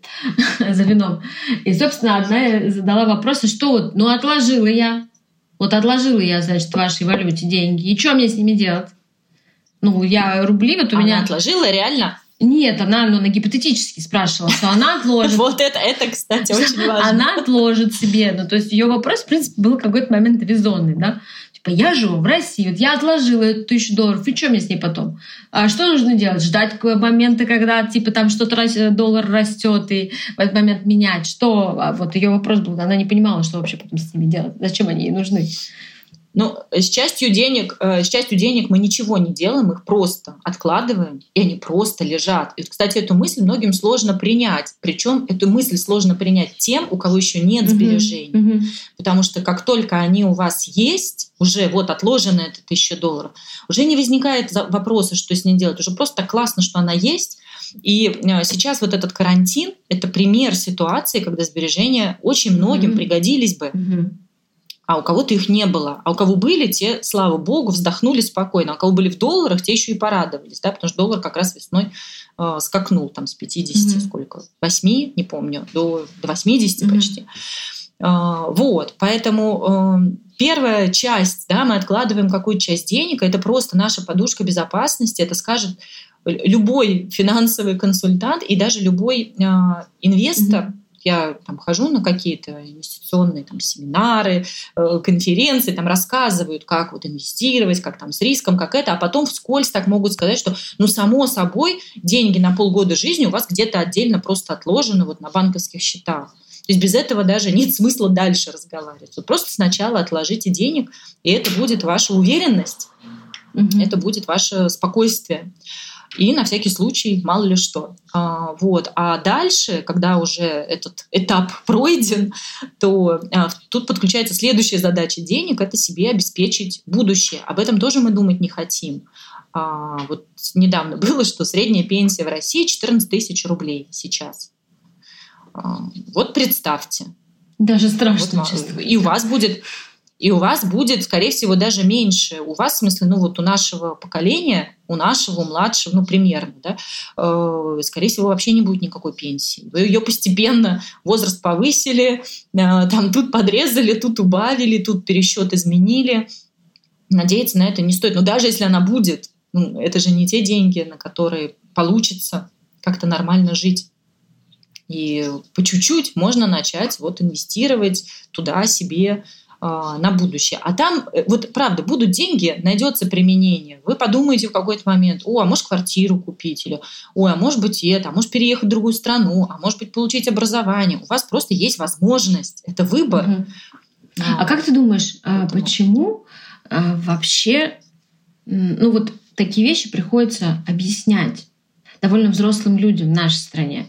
S2: за вином. И, собственно, одна задала вопрос, а что вот, ну, отложила я, вот отложила я, значит, в вашей валюте деньги, и что мне с ними делать? Ну, я рубли, вот у
S3: она
S2: меня...
S3: отложила реально?
S2: Нет, она ну, на гипотетически спрашивала, что она отложит.
S3: Вот это, это, кстати, очень важно.
S2: Она отложит себе. Ну, то есть ее вопрос, в принципе, был какой-то момент резонный, да. Типа, я живу в России, вот я отложила эту тысячу долларов, и что мне с ней потом? А что нужно делать? Ждать момента, когда типа там что-то доллар растет, и в этот момент менять? Что? А вот ее вопрос был, она не понимала, что вообще потом с ними делать, зачем они ей нужны.
S3: Ну, с частью денег, э, с частью денег мы ничего не делаем, их просто откладываем, и они просто лежат. И, кстати, эту мысль многим сложно принять. Причем эту мысль сложно принять тем, у кого еще нет сбережений. Mm-hmm. Потому что как только они у вас есть, уже вот отложено это тысяча долларов, уже не возникает вопроса, что с ней делать. Уже просто классно, что она есть. И э, сейчас вот этот карантин — это пример ситуации, когда сбережения очень многим mm-hmm. пригодились бы. Mm-hmm а у кого-то их не было. А у кого были, те, слава богу, вздохнули спокойно. А у кого были в долларах, те еще и порадовались, да, потому что доллар как раз весной э, скакнул там с 50, mm-hmm. сколько, 8, не помню, до, до 80 mm-hmm. почти. Э, вот, поэтому э, первая часть, да, мы откладываем какую-то часть денег, это просто наша подушка безопасности, это скажет любой финансовый консультант и даже любой э, инвестор, mm-hmm Я там хожу на какие-то инвестиционные там, семинары, э, конференции, там рассказывают, как вот инвестировать, как там с риском, как это, а потом вскользь так могут сказать, что ну само собой деньги на полгода жизни у вас где-то отдельно просто отложены вот на банковских счетах. То есть без этого даже нет смысла дальше разговаривать. Вот просто сначала отложите денег, и это будет ваша уверенность, угу. это будет ваше спокойствие. И на всякий случай, мало ли что. А, вот. а дальше, когда уже этот этап пройден, то а, тут подключается следующая задача денег – это себе обеспечить будущее. Об этом тоже мы думать не хотим. А, вот недавно было, что средняя пенсия в России 14 тысяч рублей сейчас. А, вот представьте.
S2: Даже страшно,
S3: вот, честно. И у вас будет и у вас будет, скорее всего, даже меньше. У вас, в смысле, ну вот у нашего поколения, у нашего, у младшего, ну примерно, да, э, скорее всего, вообще не будет никакой пенсии. Вы ее постепенно, возраст повысили, э, там тут подрезали, тут убавили, тут пересчет изменили. Надеяться на это не стоит. Но даже если она будет, ну, это же не те деньги, на которые получится как-то нормально жить. И по чуть-чуть можно начать вот инвестировать туда себе на будущее. А там, э, вот правда, будут деньги, найдется применение. Вы подумаете в какой-то момент, о, а может квартиру купить, или, ой, а может быть это, а может переехать в другую страну, а может быть получить образование. У вас просто есть возможность, это выбор. Угу.
S2: А, а как ты думаешь, а Поэтому... почему вообще, ну вот такие вещи приходится объяснять довольно взрослым людям в нашей стране?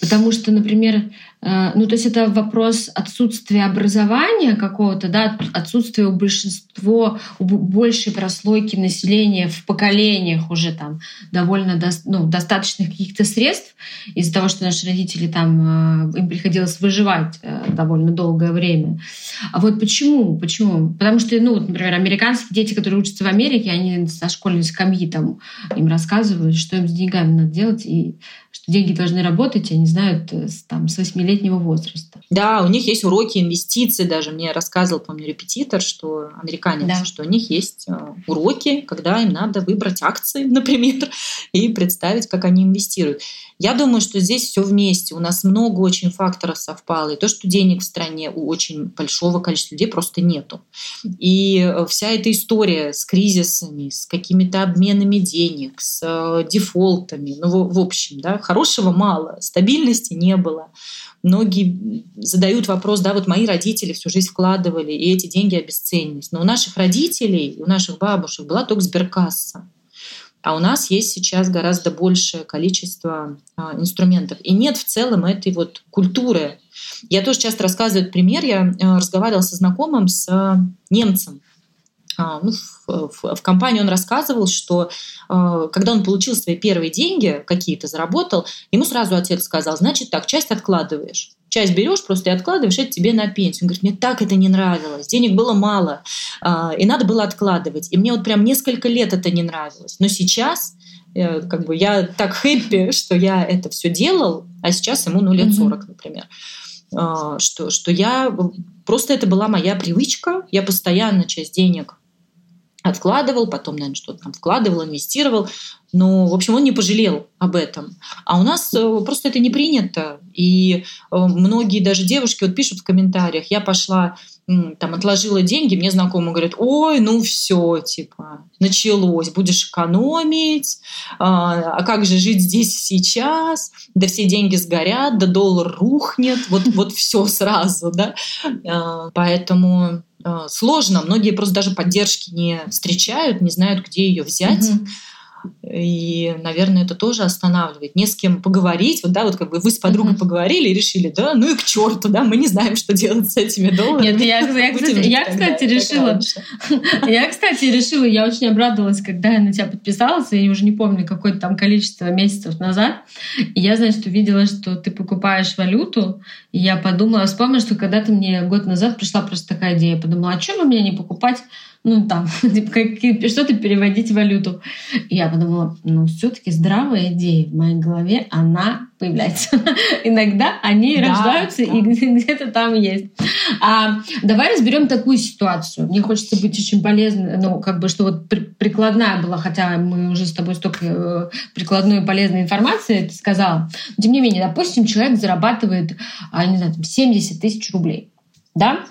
S2: Потому что, например, ну, то есть это вопрос отсутствия образования какого-то, да, отсутствия у большинства, у большей прослойки населения в поколениях уже там довольно до, ну, достаточных каких-то средств из-за того, что наши родители там, э, им приходилось выживать э, довольно долгое время. А вот почему? Почему? Потому что, ну, вот, например, американские дети, которые учатся в Америке, они со школьной скамьи там им рассказывают, что им с деньгами надо делать, и что деньги должны работать, и они знают там, с 8 лет летнего возраста.
S3: Да, у них есть уроки инвестиций даже. Мне рассказывал, помню, репетитор, что американец, да. что у них есть э, уроки, когда им надо выбрать акции, например, и представить, как они инвестируют. Я думаю, что здесь все вместе. У нас много очень факторов совпало. И то, что денег в стране у очень большого количества людей просто нету. И э, вся эта история с кризисами, с какими-то обменами денег, с э, дефолтами, ну, в, общем, да, хорошего мало, стабильности не было многие задают вопрос, да, вот мои родители всю жизнь вкладывали, и эти деньги обесценились. Но у наших родителей, у наших бабушек была только сберкасса. А у нас есть сейчас гораздо большее количество а, инструментов. И нет в целом этой вот культуры. Я тоже часто рассказываю пример. Я а, разговаривала со знакомым, с а, немцем, ну, в, в, в компании он рассказывал, что э, когда он получил свои первые деньги, какие-то заработал, ему сразу отец сказал, значит так, часть откладываешь. Часть берешь просто и откладываешь, это тебе на пенсию. Он говорит, мне так это не нравилось, денег было мало, э, и надо было откладывать. И мне вот прям несколько лет это не нравилось. Но сейчас э, как бы я так хэппи, что я это все делал, а сейчас ему ну, лет 40, например что, что я просто это была моя привычка, я постоянно часть денег откладывал, потом, наверное, что-то там вкладывал, инвестировал. Но, в общем, он не пожалел об этом. А у нас э, просто это не принято. И э, многие даже девушки вот пишут в комментариях, я пошла там отложила деньги, мне знакомые говорят, ой, ну все, типа, началось, будешь экономить, а, а как же жить здесь сейчас, да все деньги сгорят, да доллар рухнет, вот, вот все сразу, да, а, поэтому сложно, многие просто даже поддержки не встречают, не знают, где ее взять. Угу. И, наверное, это тоже останавливает. Не с кем поговорить. Вот, да, вот как бы вы с подругой mm-hmm. поговорили и решили, да, ну и к черту, да, мы не знаем, что делать с этими долларами.
S2: Нет, я, я, кстати, я, кстати решила, я, кстати, решила, я очень обрадовалась, когда я на тебя подписалась, я уже не помню, какое-то там количество месяцев назад. И я, значит, увидела, что ты покупаешь валюту, и я подумала, вспомнила, что когда-то мне год назад пришла просто такая идея. Я подумала, а что бы мне не покупать ну там, типа, что-то переводить валюту. И я подумала, ну все-таки здравая идея в моей голове, она появляется. Иногда они да, рождаются да. и где-то там есть. А, давай разберем такую ситуацию. Мне хочется быть очень полезной, ну, как бы, что вот прикладная была, хотя мы уже с тобой столько э, прикладной и полезной информации ты сказала. Но, тем не менее, допустим, человек зарабатывает, а, не знаю, 70 тысяч рублей. Да?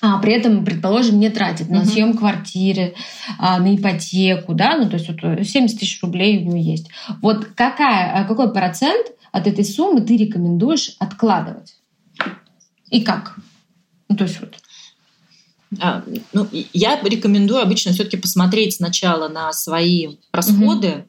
S2: А при этом, предположим, не тратит на съем квартиры, а, на ипотеку, да, ну то есть вот 70 тысяч рублей у него есть. Вот какая, а какой процент от этой суммы ты рекомендуешь откладывать? И как? Ну, то есть вот.
S3: А, ну, я рекомендую обычно все-таки посмотреть сначала на свои расходы угу.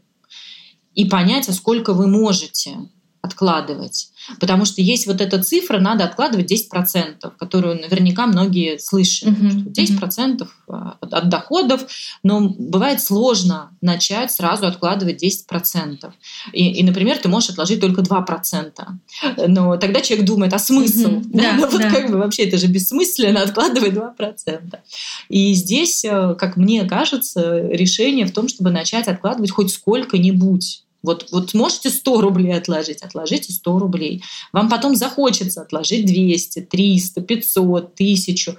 S3: и понять, а сколько вы можете откладывать. Потому что есть вот эта цифра, надо откладывать 10%, которую наверняка многие слышали. Mm-hmm. 10% от, от доходов, но бывает сложно начать сразу откладывать 10%. И, и, например, ты можешь отложить только 2%. Но тогда человек думает, а смысл? Mm-hmm. Да, да, вот да. как бы вообще это же бессмысленно откладывать 2%. И здесь, э, как мне кажется, решение в том, чтобы начать откладывать хоть сколько-нибудь. Вот, вот можете 100 рублей отложить, отложите 100 рублей. Вам потом захочется отложить 200, 300, 500, 1000.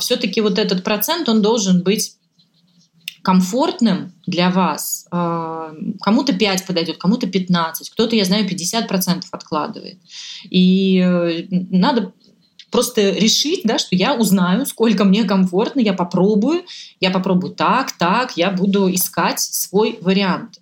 S3: Все-таки вот этот процент, он должен быть комфортным для вас. А, кому-то 5 подойдет, кому-то 15, кто-то, я знаю, 50% откладывает. И э, надо просто решить, да, что я узнаю, сколько мне комфортно, я попробую, я попробую так, так, я буду искать свой вариант.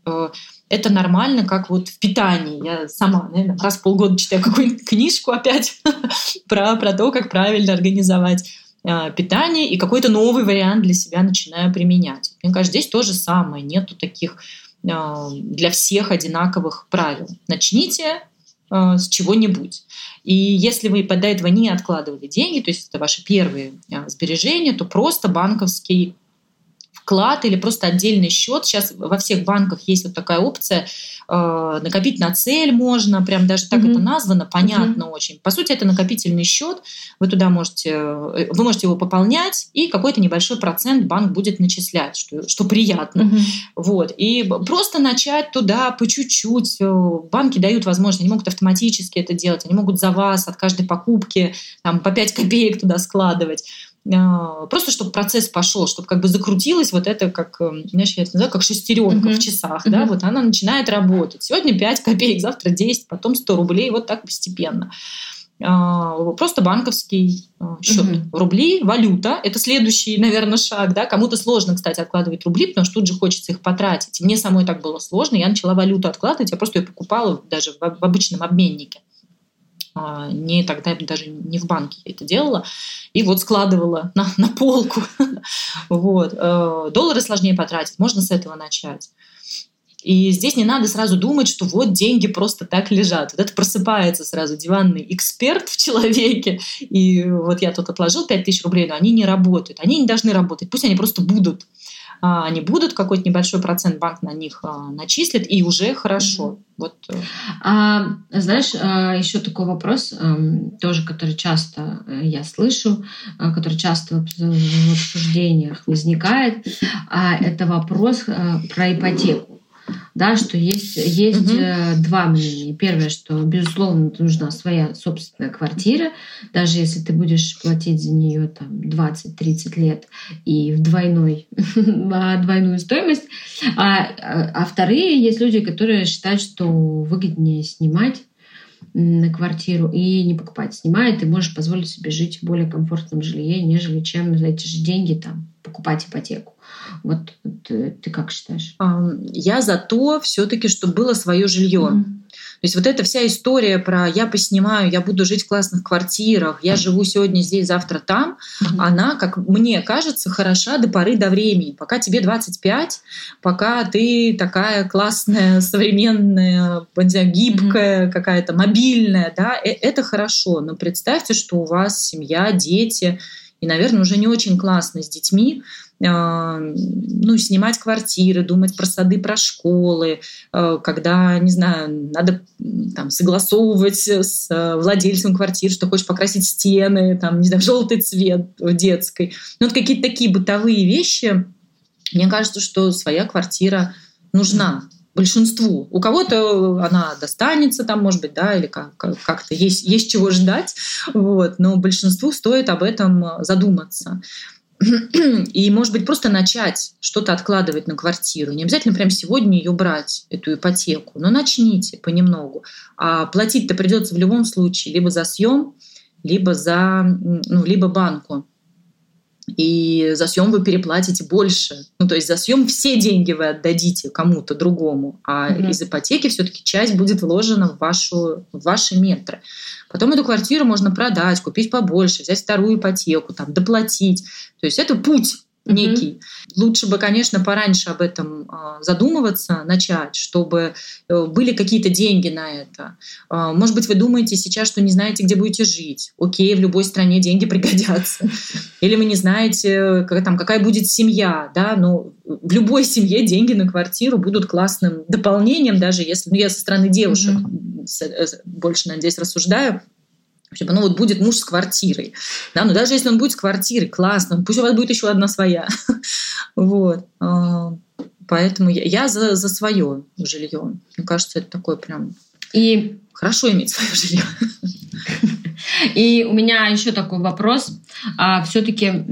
S3: Это нормально, как вот в питании. Я сама, наверное, раз в полгода читаю какую-нибудь книжку опять про, про то, как правильно организовать э, питание и какой-то новый вариант для себя начинаю применять. Мне кажется, здесь то же самое. Нету таких э, для всех одинаковых правил. Начните э, с чего-нибудь. И если вы до этого не откладывали деньги, то есть это ваши первые сбережения, то просто банковский вклад или просто отдельный счет. Сейчас во всех банках есть вот такая опция э, накопить на цель можно, прям даже так mm-hmm. это названо, понятно mm-hmm. очень. По сути, это накопительный счет. Вы туда можете, э, вы можете его пополнять, и какой-то небольшой процент банк будет начислять, что, что приятно. Mm-hmm. Вот. И просто начать туда по чуть-чуть. Э, банки дают возможность, они могут автоматически это делать, они могут за вас от каждой покупки там, по 5 копеек туда складывать. А, просто чтобы процесс пошел, чтобы как бы закрутилась вот это, как, эм, знаешь, я это называю, как шестеренка uh-huh. в часах, uh-huh. да, вот она начинает работать. Сегодня 5 копеек, завтра 10, потом 100 рублей, вот так постепенно. А, просто банковский а, счет. Uh-huh. Рубли, валюта – это следующий, наверное, шаг. Да? Кому-то сложно, кстати, откладывать рубли, потому что тут же хочется их потратить. Мне самой так было сложно. Я начала валюту откладывать, я просто ее покупала даже в обычном обменнике. А, не тогда даже не в банке я это делала, и вот складывала на, на полку. вот. Э, доллары сложнее потратить, можно с этого начать. И здесь не надо сразу думать, что вот деньги просто так лежат. Вот это просыпается сразу диванный эксперт в человеке. И вот я тут отложил 5000 рублей, но они не работают. Они не должны работать. Пусть они просто будут. А, они будут, какой-то небольшой процент банк на них а, начислит, и уже хорошо. Вот. Э.
S2: А, знаешь, а, еще такой вопрос, эм, тоже, который часто э, я слышу, который часто в обсуждениях возникает, это вопрос э, про ипотеку да, что есть, есть угу. два мнения. Первое, что, безусловно, нужна своя собственная квартира, даже если ты будешь платить за нее там 20-30 лет и в двойной, двойную стоимость. А, а, а вторые есть люди, которые считают, что выгоднее снимать на квартиру и не покупать. Снимает, ты можешь позволить себе жить в более комфортном жилье, нежели чем за эти же деньги там покупать ипотеку. Вот ты, ты как считаешь?
S3: Я за то все-таки, чтобы было свое жилье. Mm-hmm. То есть вот эта вся история про я поснимаю, я буду жить в классных квартирах, я живу сегодня здесь, завтра там, mm-hmm. она, как мне кажется, хороша до поры до времени. Пока тебе 25, пока ты такая классная, современная, гибкая, mm-hmm. какая-то мобильная, да, э, это хорошо. Но представьте, что у вас семья, дети, и, наверное, уже не очень классно с детьми, ну, снимать квартиры, думать про сады, про школы, когда, не знаю, надо там, согласовывать с владельцем квартир, что хочешь покрасить стены, там, не знаю, желтый цвет в детской. Ну, вот какие-то такие бытовые вещи. Мне кажется, что своя квартира нужна большинству. У кого-то она достанется там, может быть, да, или как- как-то есть, есть чего ждать, вот, но большинству стоит об этом задуматься. И, может быть, просто начать что-то откладывать на квартиру. Не обязательно прямо сегодня ее брать, эту ипотеку, но начните понемногу. А платить-то придется в любом случае либо за съем, либо за, ну, либо банку и за съем вы переплатите больше. Ну, то есть за съем все деньги вы отдадите кому-то другому, а mm-hmm. из ипотеки все-таки часть будет вложена в, вашу, в ваши метры. Потом эту квартиру можно продать, купить побольше, взять вторую ипотеку, там, доплатить. То есть это путь некий. Mm-hmm. Лучше бы, конечно, пораньше об этом э, задумываться, начать, чтобы э, были какие-то деньги на это. Э, может быть, вы думаете сейчас, что не знаете, где будете жить. Окей, в любой стране деньги пригодятся. Или вы не знаете, как, там, какая будет семья, да, но в любой семье деньги на квартиру будут классным дополнением, даже если, ну, я со стороны девушек mm-hmm. больше, надеюсь, рассуждаю, Типа, ну вот будет муж с квартирой. Да, но даже если он будет с квартирой, классно, пусть у вас будет еще одна своя. вот. А, поэтому я, я за, за свое жилье. Мне кажется, это такое прям и хорошо иметь свое жилье.
S2: И у меня еще такой вопрос. А, Все-таки,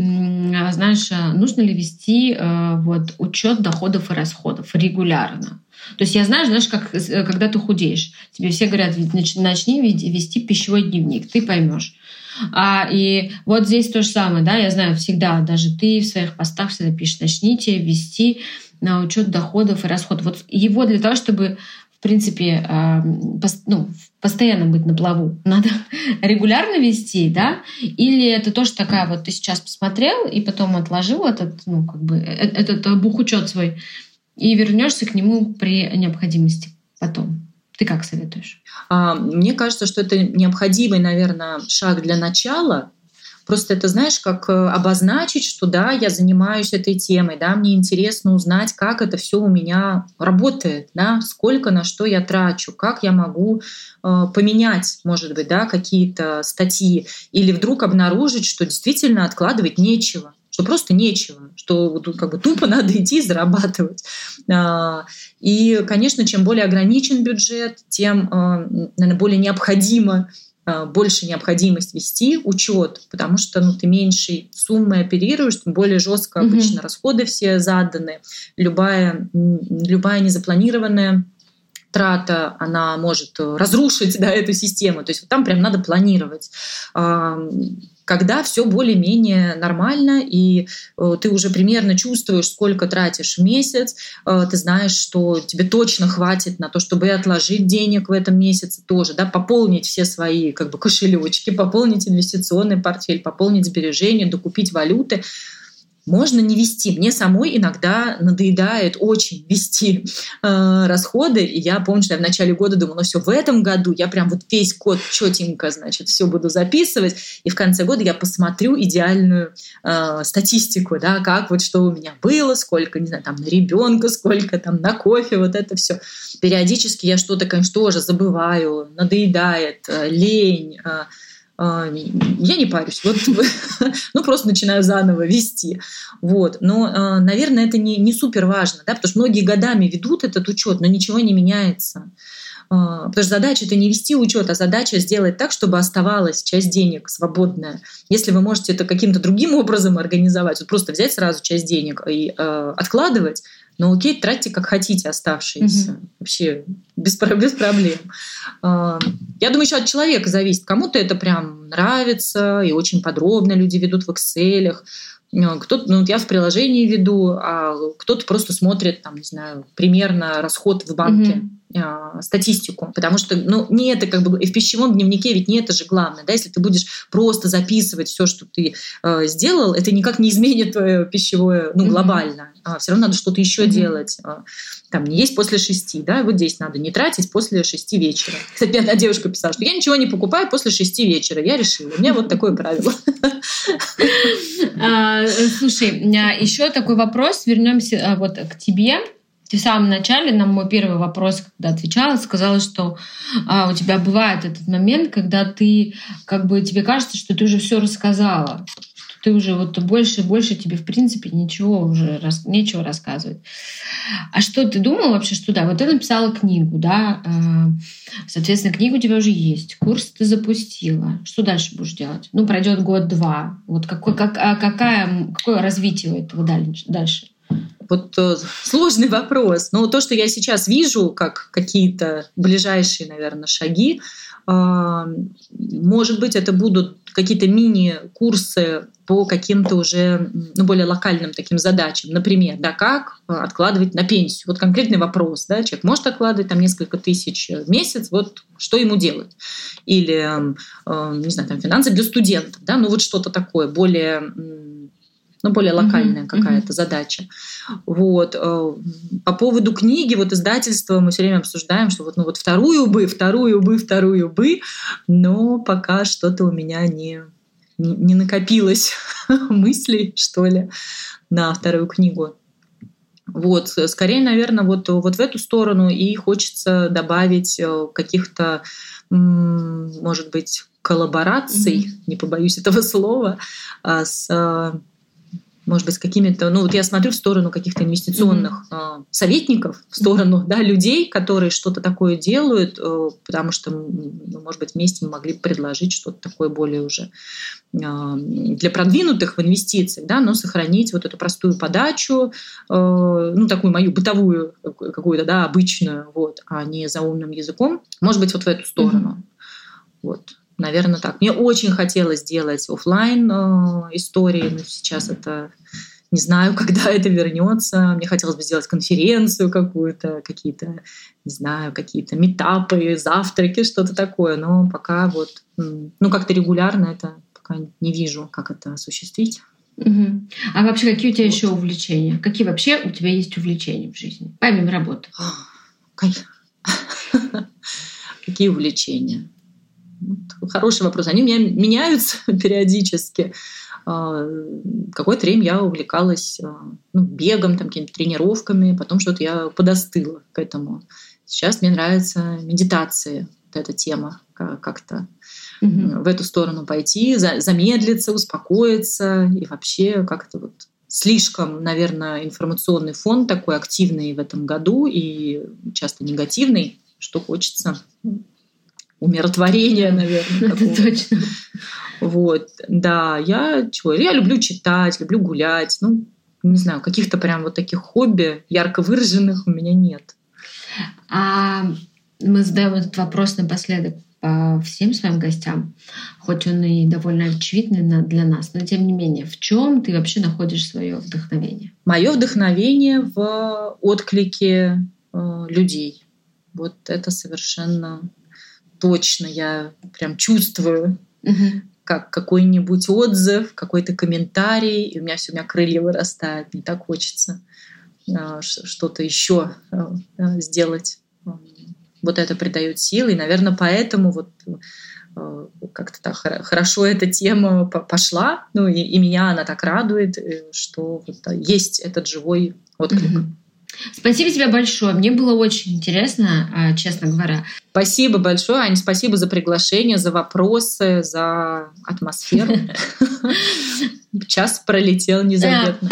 S2: знаешь, нужно ли вести э, вот, учет доходов и расходов регулярно? То есть я знаю, знаешь, как, э, когда ты худеешь, тебе все говорят, начни вести пищевой дневник, ты поймешь. А, и вот здесь то же самое, да, я знаю всегда, даже ты в своих постах всегда пишешь, начните вести на учет доходов и расходов. Вот его для того, чтобы в принципе, а, ну, постоянно быть на плаву. Надо регулярно вести, да? Или это тоже такая вот ты сейчас посмотрел и потом отложил этот, ну, как бы, э, этот бухучет свой и вернешься к нему при необходимости потом. Ты как советуешь?
S3: А, мне кажется, что это необходимый, наверное, шаг для начала. Просто это, знаешь, как э, обозначить, что да, я занимаюсь этой темой, да, мне интересно узнать, как это все у меня работает, да, сколько на что я трачу, как я могу э, поменять, может быть, да, какие-то статьи, или вдруг обнаружить, что действительно откладывать нечего что просто нечего, что как бы тупо надо идти и зарабатывать. А, и, конечно, чем более ограничен бюджет, тем, а, наверное, более необходимо больше необходимость вести учет, потому что ну, ты меньшей суммой оперируешь, тем более жестко обычно mm-hmm. расходы все заданы. Любая, любая незапланированная трата, она может разрушить да, эту систему. То есть вот там прям надо планировать когда все более-менее нормально, и э, ты уже примерно чувствуешь, сколько тратишь в месяц, э, ты знаешь, что тебе точно хватит на то, чтобы отложить денег в этом месяце тоже, да, пополнить все свои как бы кошелечки, пополнить инвестиционный портфель, пополнить сбережения, докупить валюты можно не вести. Мне самой иногда надоедает очень вести э, расходы. И я помню, что я в начале года думала, ну все, в этом году я прям вот весь год четенько, значит, все буду записывать. И в конце года я посмотрю идеальную э, статистику, да, как вот что у меня было, сколько, не знаю, там на ребенка, сколько там на кофе, вот это все. Периодически я что-то, конечно, тоже забываю, надоедает, э, лень. Э, я не парюсь, вот, ну просто начинаю заново вести, вот. Но, а, наверное, это не, не супер важно, да, потому что многие годами ведут этот учет, но ничего не меняется. А, потому что задача это не вести учет, а задача сделать так, чтобы оставалась часть денег свободная. Если вы можете это каким-то другим образом организовать, вот просто взять сразу часть денег и э, откладывать, ну окей, тратьте как хотите оставшиеся. Угу. Вообще без, без проблем. А, я думаю, еще от человека зависит. Кому-то это прям нравится, и очень подробно люди ведут в Excel. Кто-то, ну, я в приложении веду, а кто-то просто смотрит, там, не знаю, примерно расход в банке. Угу. Э, статистику, потому что, ну, не это как бы и в пищевом дневнике ведь не это же главное, да, если ты будешь просто записывать все, что ты э, сделал, это никак не изменит твое пищевое, ну, глобально, mm-hmm. а, все равно надо что-то еще mm-hmm. делать, а, там, не есть после шести, да, вот здесь надо не тратить после шести вечера. Кстати, одна девушка писала, что я ничего не покупаю после шести вечера, я решила, у меня вот такое правило.
S2: А, слушай, еще такой вопрос, вернемся а, вот к тебе. Ты в самом начале на мой первый вопрос, когда отвечала, сказала, что а, у тебя бывает этот момент, когда ты как бы тебе кажется, что ты уже все рассказала, что ты уже вот больше и больше тебе в принципе ничего уже рас, нечего рассказывать. А что ты думала вообще, что да, вот ты написала книгу, да, а, соответственно, книга у тебя уже есть, курс ты запустила, что дальше будешь делать? Ну пройдет год-два, вот какой, как, а какая, какое развитие у этого дальше?
S3: Вот э, сложный вопрос. Но то, что я сейчас вижу, как какие-то ближайшие, наверное, шаги, э, может быть, это будут какие-то мини-курсы по каким-то уже ну, более локальным таким задачам. Например, да, как откладывать на пенсию. Вот конкретный вопрос. Да, человек может откладывать там несколько тысяч в месяц, вот что ему делать? Или, э, не знаю, там финансы для студентов, да, ну вот что-то такое более ну, более локальная mm-hmm. какая-то mm-hmm. задача. Вот. Э, по поводу книги, вот издательства мы все время обсуждаем, что вот, ну, вот вторую бы, вторую бы, вторую бы, но пока что-то у меня не, не, не накопилось мыслей, что ли, на вторую книгу. Вот, скорее, наверное, вот, вот в эту сторону и хочется добавить э, каких-то, может быть, коллабораций, mm-hmm. не побоюсь этого слова, а, с может быть, с какими-то, ну вот я смотрю в сторону каких-то инвестиционных mm-hmm. э, советников, в сторону да, людей, которые что-то такое делают, э, потому что, ну, может быть, вместе мы могли предложить что-то такое более уже э, для продвинутых в инвестициях, да, но сохранить вот эту простую подачу, э, ну такую мою бытовую какую-то, да, обычную, вот, а не за умным языком, может быть, вот в эту сторону. Mm-hmm. Вот. Наверное, так. Мне очень хотелось сделать офлайн э, истории, но сейчас это не знаю, когда это вернется. Мне хотелось бы сделать конференцию какую-то, какие-то, не знаю, какие-то метапы, завтраки, что-то такое. Но пока вот, ну, как-то регулярно это пока не вижу, как это осуществить.
S2: Угу. А вообще, какие у тебя вот. еще увлечения? Какие вообще у тебя есть увлечения в жизни, помимо работы?
S3: Какие увлечения? Хороший вопрос. Они у меня меняются периодически. А, какое-то время я увлекалась а, ну, бегом, там, какими-то тренировками, потом что-то я подостыла к этому. Сейчас мне нравится медитация, вот эта тема как-то угу. в эту сторону пойти, замедлиться, успокоиться и вообще как-то вот слишком, наверное, информационный фон такой активный в этом году и часто негативный, что хочется умиротворения, наверное. Точно. Вот, да, я чего? Я люблю читать, люблю гулять. Ну, не знаю, каких-то прям вот таких хобби ярко выраженных у меня нет.
S2: А мы задаем этот вопрос напоследок по всем своим гостям, хоть он и довольно очевидный для нас, но тем не менее, в чем ты вообще находишь свое вдохновение?
S3: Мое вдохновение в отклике э, людей. Вот это совершенно точно я прям чувствую, угу. как какой-нибудь отзыв, какой-то комментарий, и у меня все, у меня крылья вырастают, не так хочется а, что-то еще а, а, сделать. Вот это придает силы, и, наверное, поэтому вот как-то так хорошо эта тема пошла, ну и, и меня она так радует, э, что вот есть этот живой отклик. Угу.
S2: Спасибо тебе большое. Мне было очень интересно, а, честно говоря.
S3: Спасибо большое, Аня. Спасибо за приглашение, за вопросы, за атмосферу. Час пролетел незаметно.